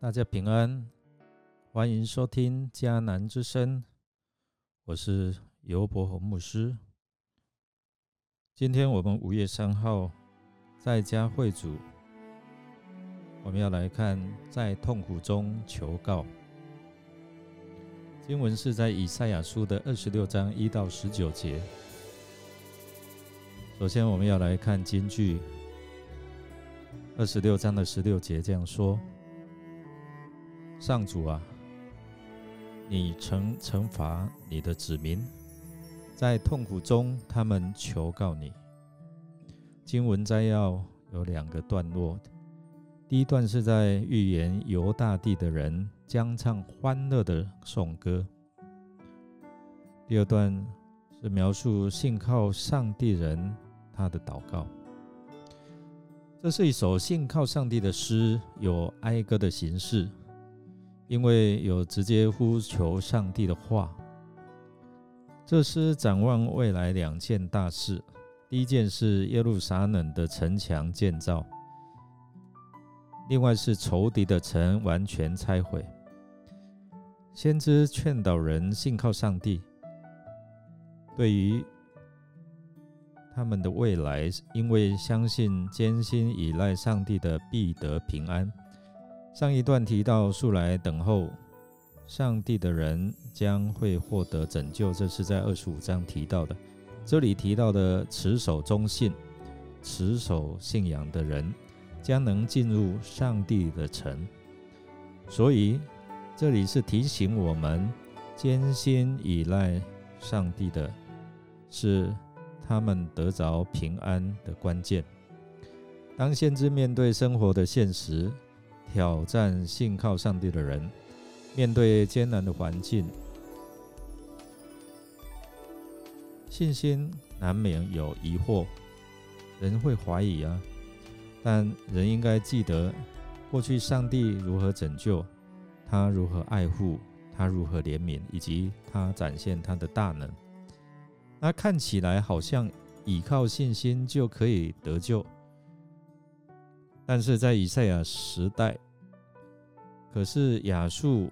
大家平安，欢迎收听迦南之声，我是尤伯宏牧师。今天我们五月三号在家会主，我们要来看在痛苦中求告。经文是在以赛亚书的二十六章一到十九节。首先，我们要来看金句，二十六章的十六节这样说。上主啊，你曾惩罚你的子民，在痛苦中，他们求告你。经文摘要有两个段落，第一段是在预言犹大地的人将唱欢乐的颂歌，第二段是描述信靠上帝人他的祷告。这是一首信靠上帝的诗，有哀歌的形式。因为有直接呼求上帝的话，这是展望未来两件大事。第一件是耶路撒冷的城墙建造，另外是仇敌的城完全拆毁。先知劝导人信靠上帝，对于他们的未来，因为相信、艰辛依赖上帝的必得平安。上一段提到，素来等候上帝的人将会获得拯救，这是在二十五章提到的。这里提到的持守忠信、持守信仰的人，将能进入上帝的城。所以，这里是提醒我们，艰辛依赖上帝的，是他们得着平安的关键。当先知面对生活的现实，挑战信靠上帝的人，面对艰难的环境，信心难免有疑惑，人会怀疑啊。但人应该记得，过去上帝如何拯救，他如何爱护，他如何怜悯，以及他展现他的大能。那看起来好像倚靠信心就可以得救。但是在以赛亚时代，可是亚述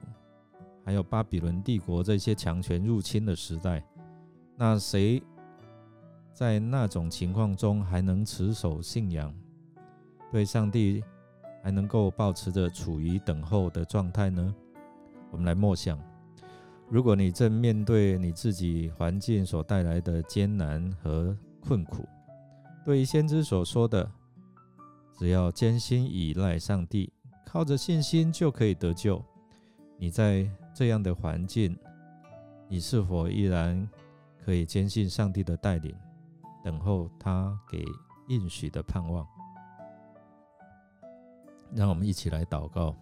还有巴比伦帝国这些强权入侵的时代，那谁在那种情况中还能持守信仰，对上帝还能够保持着处于等候的状态呢？我们来默想：如果你正面对你自己环境所带来的艰难和困苦，对于先知所说的。只要坚心依赖上帝，靠着信心就可以得救。你在这样的环境，你是否依然可以坚信上帝的带领，等候他给应许的盼望？让我们一起来祷告：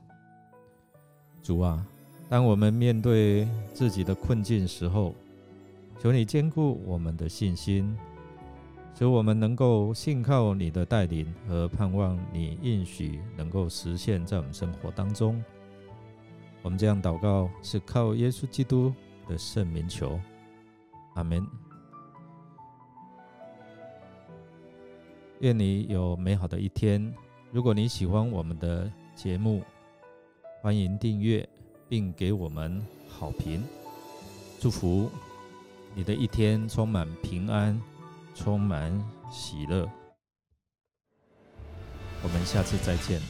主啊，当我们面对自己的困境时候，求你坚固我们的信心。使我们能够信靠你的带领和盼望你应许能够实现，在我们生活当中。我们这样祷告，是靠耶稣基督的圣名求，阿门。愿你有美好的一天。如果你喜欢我们的节目，欢迎订阅并给我们好评。祝福你的一天充满平安。充满喜乐，我们下次再见。